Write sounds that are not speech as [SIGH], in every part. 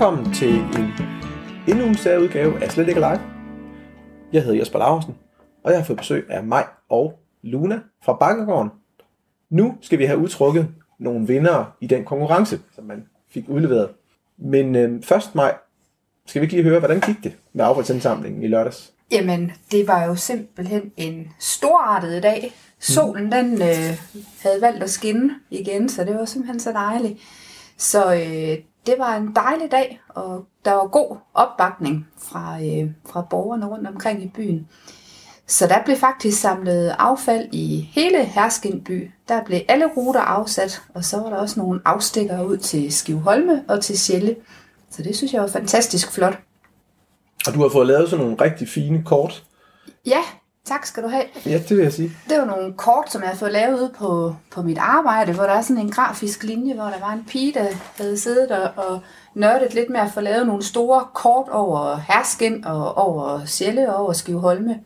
Velkommen til en endnu en særudgave af Slet ikke Live. Jeg hedder Jesper Larsen, og jeg har fået besøg af mig og Luna fra Bankergården. Nu skal vi have udtrukket nogle vinder i den konkurrence, som man fik udleveret. Men øh, først maj, skal vi ikke lige høre, hvordan gik det med affaldsindsamlingen i lørdags? Jamen, det var jo simpelthen en storartet dag. Solen, den øh, havde valgt at skinne igen, så det var simpelthen så dejligt. Så øh, det var en dejlig dag, og der var god opbakning fra, øh, fra borgerne rundt omkring i byen. Så der blev faktisk samlet affald i hele Herskindby. Der blev alle ruter afsat, og så var der også nogle afstikker ud til Skivholme og til Sjælle. Så det synes jeg var fantastisk flot. Og du har fået lavet sådan nogle rigtig fine kort. Ja, tak skal du have. Ja, det vil jeg sige. Det var nogle kort, som jeg har fået lavet på, på mit arbejde, hvor der er sådan en grafisk linje, hvor der var en pige, der havde siddet der og nørdet lidt med at få lavet nogle store kort over Herskin og over Sjælle og over Skivholme.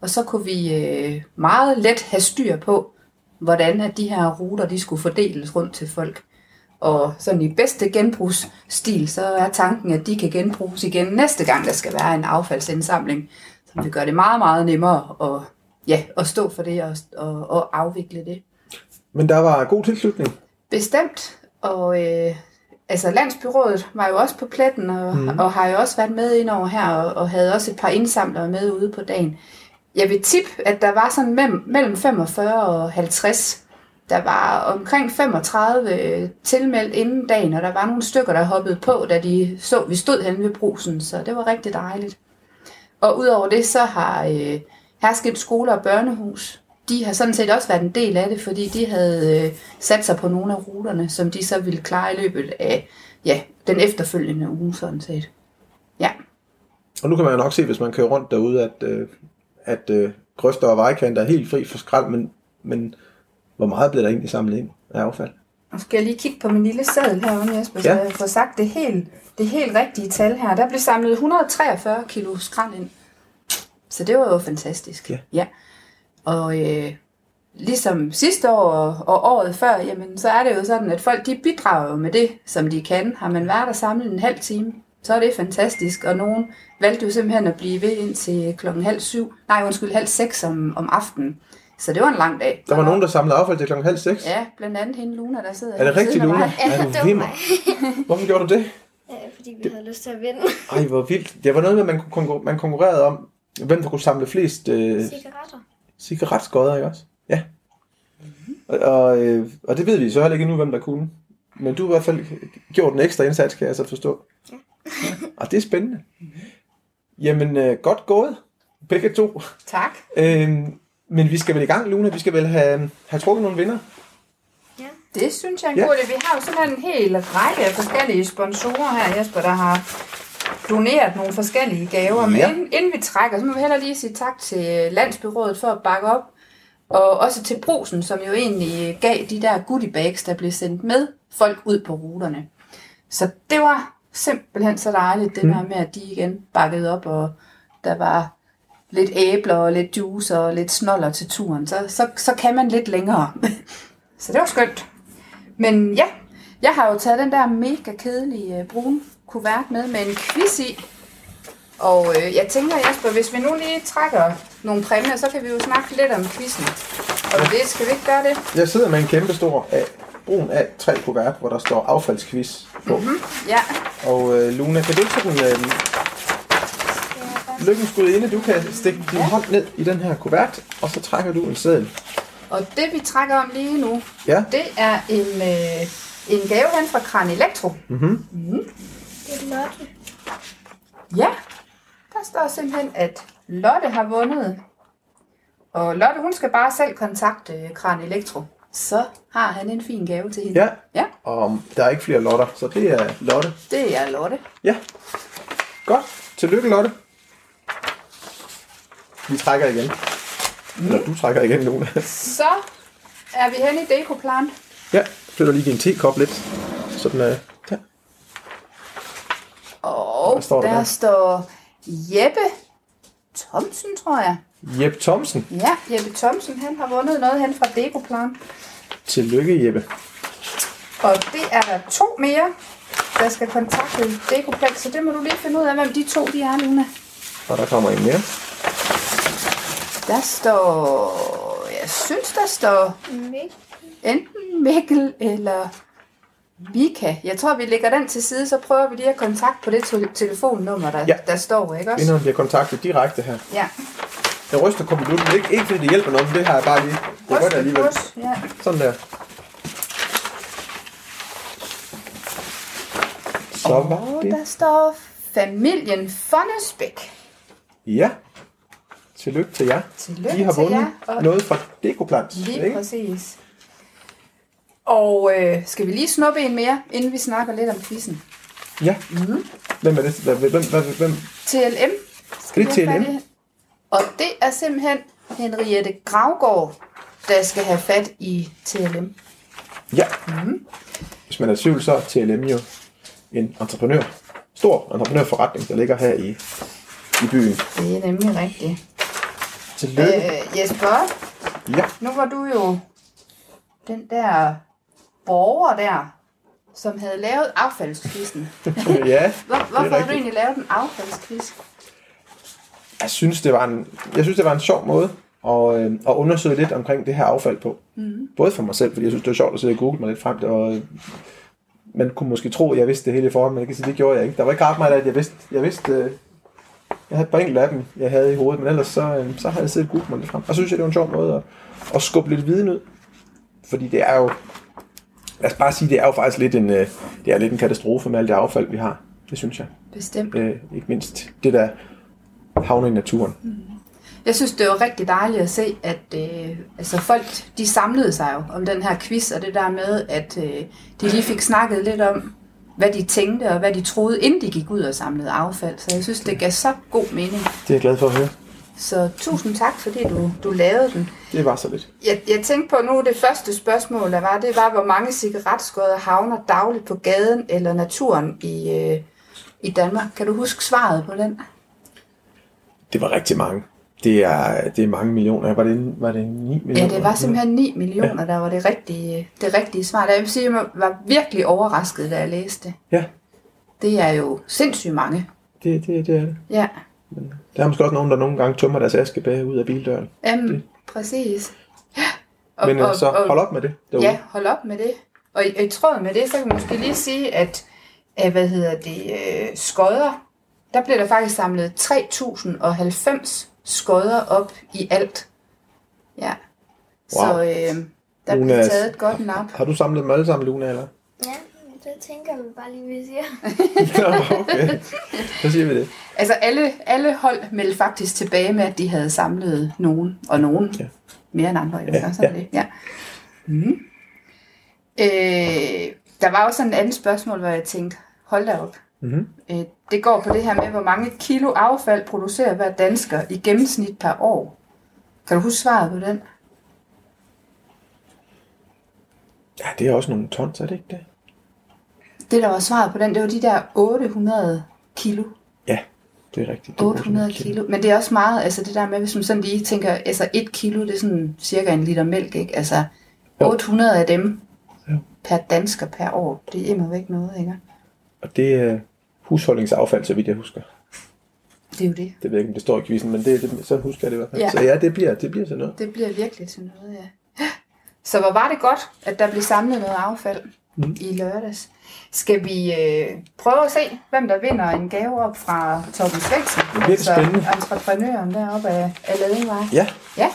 Og så kunne vi øh, meget let have styr på, hvordan at de her ruter de skulle fordeles rundt til folk. Og sådan i bedste genbrugsstil, så er tanken, at de kan genbruges igen næste gang, der skal være en affaldsindsamling. Så det gør det meget, meget nemmere at, ja, at stå for det og, og, og afvikle det. Men der var god tilslutning. Bestemt. Og øh, altså Landsbyrådet var jo også på pletten, og, mm. og har jo også været med ind over her, og, og havde også et par indsamlere med ude på dagen. Jeg vil tippe, at der var sådan mellem, mellem 45 og 50. Der var omkring 35 tilmeldt inden dagen, og der var nogle stykker, der hoppede på, da de så, vi stod henne ved brusen, så det var rigtig dejligt. Og udover det, så har øh, Herskind Skole og Børnehus, de har sådan set også været en del af det, fordi de havde øh, sat sig på nogle af ruterne, som de så ville klare i løbet af ja, den efterfølgende uge sådan set. Ja. Og nu kan man jo nok se, hvis man kører rundt derude, at, øh, at øh, grøfter og vejkanter er helt fri for skrald, men, men hvor meget bliver der egentlig samlet ind af affald? Nu skal jeg lige kigge på min lille seddel herude, Jesper, så Ja. jeg får sagt det helt, det helt rigtige tal her. Der blev samlet 143 kilo skrald ind. Så det var jo fantastisk. Ja. ja. Og øh, ligesom sidste år og, og året før, jamen, så er det jo sådan, at folk de bidrager med det, som de kan. Har man været der samlet en halv time, så er det fantastisk. Og nogen valgte jo simpelthen at blive ved indtil klokken halv syv, nej undskyld, halv seks om, om aftenen. Så det var en lang dag. Der var nogen, der samlede affald til klokken halv seks. Ja, blandt andet hende Luna, der sidder Er det rigtigt, Luna? mig. [LAUGHS] Er du det vimmer? Hvorfor gjorde du det? [LAUGHS] Ja, fordi vi havde lyst til at vinde. Ej, hvor vildt. Det var noget med, at man, kunne konkur- man konkurrerede om, hvem der kunne samle flest øh, Cigaretter. cigaretskodder, ikke også? Ja. Og, og, øh, og det ved vi så heller ikke endnu, hvem der kunne. Men du har i hvert fald gjort en ekstra indsats, kan jeg så forstå. Ja. [LAUGHS] Og det er spændende. Jamen, øh, godt gået. Begge to. Tak. Øhm, men vi skal vel i gang, Luna. Vi skal vel have, have trukket nogle vinder. Ja. Det synes jeg er en Ja. god idé. Vi har jo simpelthen en hel række af forskellige sponsorer her, Jesper, der har doneret nogle forskellige gaver. Men Ja. inden, inden vi trækker, så må vi heller lige sige tak til Landsbyrådet for at bakke op. Og også til Brusen, som jo egentlig gav de der goodie bags, der blev sendt med folk ud på ruterne. Så det var simpelthen så dejligt, det Mm. der med, at de igen bakkede op, og der var lidt æbler og lidt juice og lidt snoller til turen. Så, så, så kan man lidt længere. [LAUGHS] så det var skønt. Men ja, jeg har jo taget den der mega kedelige øh, brune kuvert med med en quiz i. Og øh, jeg tænker, Jasper, hvis vi nu lige trækker nogle præmier, så kan vi jo snakke lidt om quizzen. Og det skal vi ikke gøre det? Jeg sidder med en kæmpe stor A, brun A3 kuvert, hvor der står affaldsquiz på. Mm-hmm. Ja, Og øh, Luna, kan du ikke sådan øh, lykkens gudinde, du kan stikke din hånd ned i den her kuvert, og så trækker du en seddel. og det vi trækker om lige nu, Ja. det er en, øh, en gave hen fra Kran Elektro. Mm-hmm. Det er Lotte. Ja, der står simpelthen, at Lotte har vundet. Og Lotte, hun skal bare selv kontakte Kran Elektro. Så har han en fin gave til hende. Ja. Ja, Og der er ikke flere lotter, så det er Lotte. det er Lotte. Ja. Godt. Tillykke, Lotte. Vi trækker igen. Eller du trækker igen, Luna. Så er vi henne i Dekoplan. ja, flytter lige din tekop lidt. Sådan, øh, der. Og Hvad står der der der? står Jeppe Thomsen, tror jeg. Jeppe Thomsen. Ja, Jeppe Thomsen, han har vundet noget hen fra Dekoplan. Tillykke, Jeppe. Og det er der to mere. der skal kontakte Dekoplex, så det må du lige finde ud af, hvem de to de er, Luna. Og der kommer en mere. Der står... Jeg synes, der står enten Mikkel eller Mika. Jeg tror, vi lægger den til side, så prøver vi lige at kontakte på det te- telefonnummer, der, Ja. der står, ikke også? Vinderen bliver kontaktet direkte her. Ja. Jeg ryster computeren. Ikke, ikke fordi det hjælper noget, men det har jeg bare lige. Det er godt alligevel. Ryst, Ja. Sådan der. Så var Og det. der står familien Fonnesbæk. Ja. Tillykke til jer. Tillykke I har vundet jer, og- noget fra Dekoplant. Lige ikke? præcis. Og øh, skal vi lige snuppe en mere, inden vi snakker lidt om quizzen? Ja. Mhm. Hvem er det? Hvem, hvem, hvem, hvem? TLM. Det er TLM. Og det er simpelthen Henriette Gravgaard, der skal have fat i TLM. Ja. Mhm. Hvis man er i tvivl, så er TLM jo en entreprenør. Stor entreprenørforretning, der ligger her i, i byen. Det er nemlig rigtigt. Tillykke. Øh, Jesper, Ja. nu var du jo den der borger der, som havde lavet affaldskvisten. [LAUGHS] ja. Hvor, hvorfor har du egentlig lavet en affaldskvist? Jeg synes, det var en, jeg synes, det var en sjov måde at, øh, at undersøge lidt omkring det her affald på. Mm. Både for mig selv, fordi jeg synes, det var sjovt at sidde og google mig lidt frem. Og, øh, man kunne måske tro, at jeg vidste det hele i forhånd, men jeg kan sige, det gjorde jeg ikke. Der var ikke ret meget af, at jeg vidste, jeg vidste øh, jeg havde et par enkelte af dem, jeg havde i hovedet, men ellers så, øh, så har jeg siddet og googlet mig lidt frem. Og så synes jeg, det var en sjov måde at, at skubbe lidt viden ud. Fordi det er jo, lad os bare sige, det er jo faktisk lidt en, øh, det er lidt en katastrofe med alt det affald, vi har. Det synes jeg. Bestemt. Øh, ikke mindst det, der havner i naturen. Jeg synes, det var rigtig dejligt at se, at øh, altså folk de samlede sig jo om den her quiz, og det der med, at øh, de lige fik snakket lidt om, hvad de tænkte og hvad de troede, inden de gik ud og samlede affald. Så jeg synes, det gav så god mening. Det er jeg glad for at høre. Så tusind tak, fordi du, du lavede den. Det var så lidt. Jeg, jeg tænkte på nu, det første spørgsmål, der var, det var, hvor mange cigaretskodder havner dagligt på gaden eller naturen i, øh, i Danmark. Kan du huske svaret på den? Det var rigtig mange. Det er, det er mange millioner. Var det, var det 9 millioner? Ja, det var simpelthen 9 millioner, der var det rigtige, det rigtige svar. Jeg vil sige, at jeg var virkelig overrasket, da jeg læste det. Ja, Det er jo sindssygt mange. det, det, det er det. Ja, Der er måske også nogen, der nogle gange tømmer deres askebæger ud af bildøren. Jamen, præcis. Ja. Men og, så hold op med det derude. Ja, hold op med det. Og i, i tråd med det, så kan man måske lige sige, at, at hvad hedder det, øh, skodder, der blev der faktisk samlet 3090 skodder op i alt. Ja. Wow. Så øh, der blev Jonas. taget et godt nap. Har du samlet dem alle sammen, Luna, eller? Ja, det tænker vi bare lige, vi siger. [LAUGHS] Nå, okay. Så siger vi det. Altså alle, alle hold meldte faktisk tilbage med, at de havde samlet nogen, og nogen Ja. mere end andre. Ja, sådan ja. Det. ja. Mm. Øh, der var også sådan et andet spørgsmål, hvor jeg tænkte, hold da op. Mm-hmm. Øh, det går på det her med, hvor mange kilo affald producerer hver dansker i gennemsnit per år. Kan du huske svaret på den? Ja, det er også nogle tons, er det ikke det? Det, der var svaret på den, det var de der 800 kilo. Ja, det er rigtigt. Det er 800 kilo. Men det er også meget, altså det der med, hvis man sådan lige tænker, altså et kilo, det er sådan cirka en liter mælk, ikke? Altså Jo. 800 af dem Jo. per dansker per år, det er immer væk noget, ikke? Og det er husholdningsaffald, så vidt jeg husker. Det er jo det. Det ved jeg ikke, om det står i quizzen, men det, det, så husker jeg det i hvert fald. Ja. Så ja, det bliver, det bliver sådan noget. Det bliver virkelig til noget, ja. Så hvor var det godt, at der blev samlet noget affald mm. i lørdags. Skal vi øh, prøve at se, hvem der vinder en gave op fra Torben Svendsen? Det bliver det spændende. entreprenøren deroppe af, af Ladingvej. Ja, Ja.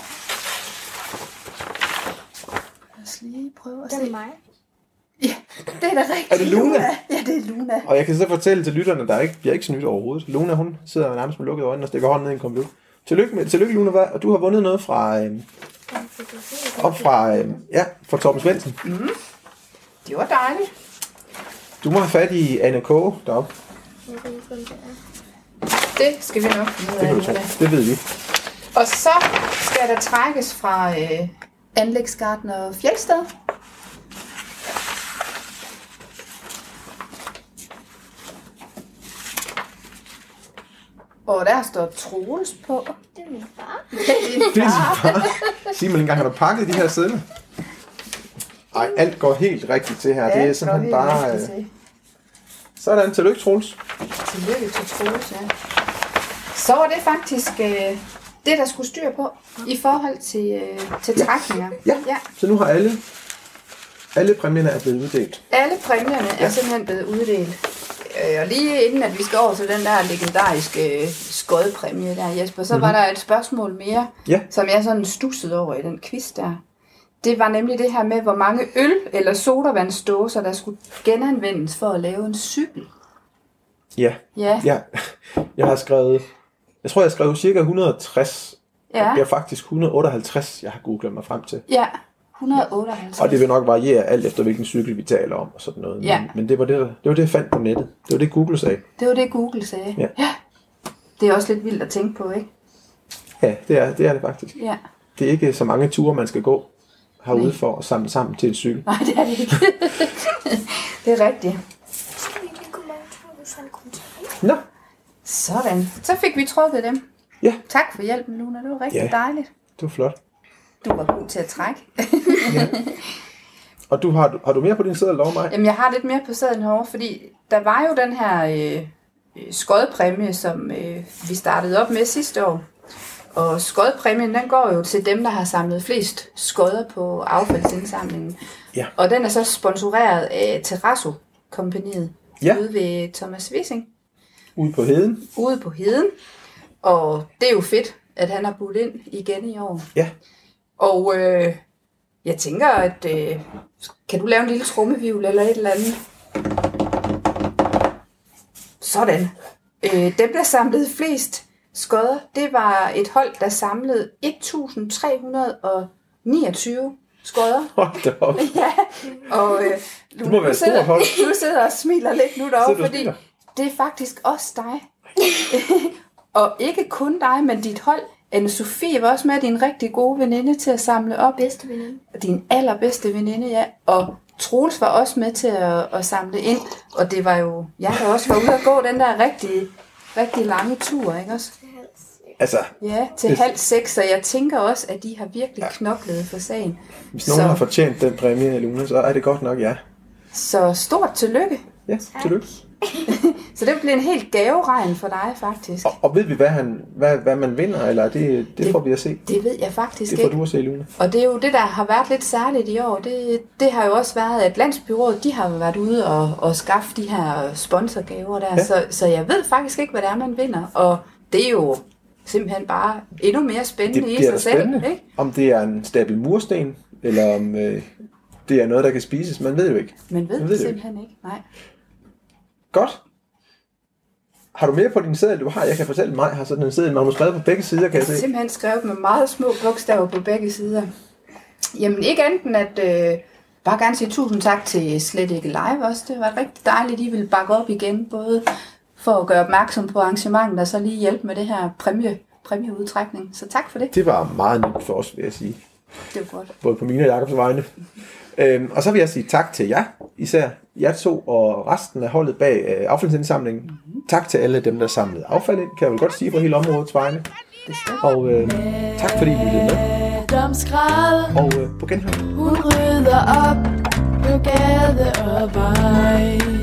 Lad os lige prøve at Det se. er mig. Det er da rigtigt. Er det Luna? Ja, det er Luna. og jeg kan så fortælle til lytterne, der ikke bliver ikke snydt overhovedet. Luna, hun sidder nærmest med lukkede øjne og stikker hånden ned i en computer. Tillykke, med, tillykke Luna, hvad? og du har vundet noget fra, øh, op fra, øh, ja, fra Torben Svendsen. Det var dejligt. Du må have fat i Anne K. deroppe. Jeg det er. Skal vi nok finde Det kan. Luna. Det ved vi. Og så skal der trækkes fra øh, anlægsgartner Fjeldsted. Og der står Troels på. Det er min far. Ja, det er sin far. Sig mig engang, har du pakket de her sædler? Ej, alt går helt rigtigt til her. det er simpelthen bare... Øh, Sådan, tillykke, Troels. Tillykke til Troels, ja. Så var det faktisk øh, det, der skulle styr på i forhold til, øh, til trækninger. Ja. ja. Så nu har alle, alle præmierne er blevet uddelt. Alle præmierne ja. er simpelthen blevet uddelt. Øh, Og lige inden at vi skal over til den der legendariske øh, skodpræmie der, Jesper, så mm-hmm. var der et spørgsmål mere, Ja. som jeg sådan stussede over i den quiz der. Det var nemlig det her med, hvor mange øl eller sodavandsdåser, der skulle genanvendes for at lave en cykel. Ja. Ja, ja. [LAUGHS] Jeg har skrevet, jeg tror, jeg skrev cirka 160. ja, Det er faktisk 158, jeg har googlet mig frem til. ja. 158. Og det vil nok variere alt efter, hvilken cykel vi taler om og sådan noget. Ja. Men, men det, var det, der- det var det, jeg fandt på nettet. Det var det, Google sagde. Det var det, Google sagde. Ja. ja. Det er også lidt vildt at tænke på, ikke? Ja, det er det, er det faktisk. Ja. Det er ikke så mange ture, man skal gå herude Nej. for at samle sammen til en cykel. Nej, det er det ikke. [LAUGHS] det er rigtigt. Nå, Sådan. Så fik vi trukket dem. ja, Tak for hjælpen, Luna. Det var rigtig Ja. dejligt. det var flot. Du var god til at trække. Og du har, har du mere på din side lov mig? Jamen, jeg har lidt mere på sæden herovre, fordi der var jo den her øh, øh, skodpræmie, som øh, vi startede op med sidste år. Og skodpræmien, den går jo til dem, der har samlet flest skodder på affaldsindsamlingen. Ja. Og den er så sponsoreret af Terrasso kompaniet Ja. ude ved Thomas Wissing, Ude på heden? ude på Heden. Og det er jo fedt, at han har budt ind igen i år. Ja. Og øh, jeg tænker, at øh, kan du lave en lille trummevivl eller et eller andet? Sådan. Øh, dem, der samlede flest skodder, det var et hold, der samlede 1329 skodder. Hold da op. [LAUGHS] Ja, og øh, du, Det må være sidder, hold. [LAUGHS] Du sidder og smiler lidt nu derovre, fordi det er faktisk også dig. [LAUGHS] og ikke kun dig, men dit hold. Anne Sofie var også med, din rigtig gode veninde til at samle op. Bedste veninde. Din allerbedste veninde, ja. Og Troels var også med til at, at samle ind. Og det var jo, jeg der også var ude at gå den der rigtig, rigtig lange tur, ikke også? Altså, Ja, til Det- halv seks, og jeg tænker også, at de har virkelig knoklet for sagen. hvis nogen Så- har fortjent den præmie, Luna, så er det godt nok ja. Så stort tillykke. Ja, tillykke. [LAUGHS] Så det bliver en helt gaveregn for dig, faktisk. Og, og ved vi, hvad, han, hvad, hvad man vinder, eller det, det, Det- får vi at se? Det ved jeg faktisk Det får ikke. du at se, Luna. Og det er jo det, der har været lidt særligt i år. Det, det har jo også været, at Landsbyrådet, de har været ude og, og skaffe de her sponsorgaver der. Ja. Så, så jeg ved faktisk ikke, hvad det er, man vinder. Og det er jo simpelthen bare endnu mere spændende Det i sig selv. spændende. Ikke? Om det er en stabel mursten, eller om øh, det er noget, der kan spises. Man ved jo ikke. Men ved, Jeg ved det simpelthen ikke. Nej. Godt. Har du mere på din seddel? Du har, jeg kan fortælle mig, har sådan en seddel, man har skrevet på begge sider, kan jeg Jeg se. simpelthen skrevet med meget små bogstaver på begge sider. Jamen ikke enten at øh, bare gerne sige tusind tak til Slet Ikke Live også. Det var rigtig dejligt, I ville bakke op igen, både for at gøre opmærksom på arrangementet og så lige hjælpe med det her præmie, præmieudtrækning. Så tak for det. Det var meget nyt for os, vil jeg sige. Det var godt. Både på mine og Jacobs vegne. Øhm, og så vil jeg sige tak til jer, især jer to og resten af holdet bag øh, affaldsindsamlingen. Mhm. Tak til alle dem, der samlede affald ind, kan jeg vel godt sige på hele områdets vegne. Og øh, tak fordi I lyttede med, og øh, på genhør. hun rydder op på gade og vej.